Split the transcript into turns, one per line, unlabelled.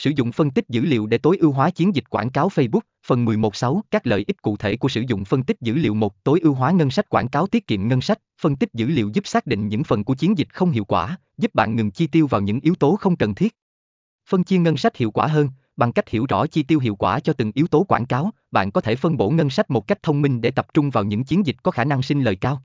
Sử dụng phân tích dữ liệu để tối ưu hóa chiến dịch quảng cáo Facebook, phần 11.6, các lợi ích cụ thể của sử dụng phân tích dữ liệu một tối ưu hóa ngân sách quảng cáo tiết kiệm ngân sách, phân tích dữ liệu giúp xác định những phần của chiến dịch không hiệu quả, giúp bạn ngừng chi tiêu vào những yếu tố không cần thiết. Phân chia ngân sách hiệu quả hơn, bằng cách hiểu rõ chi tiêu hiệu quả cho từng yếu tố quảng cáo, bạn có thể phân bổ ngân sách một cách thông minh để tập trung vào những chiến dịch có khả năng sinh lời cao.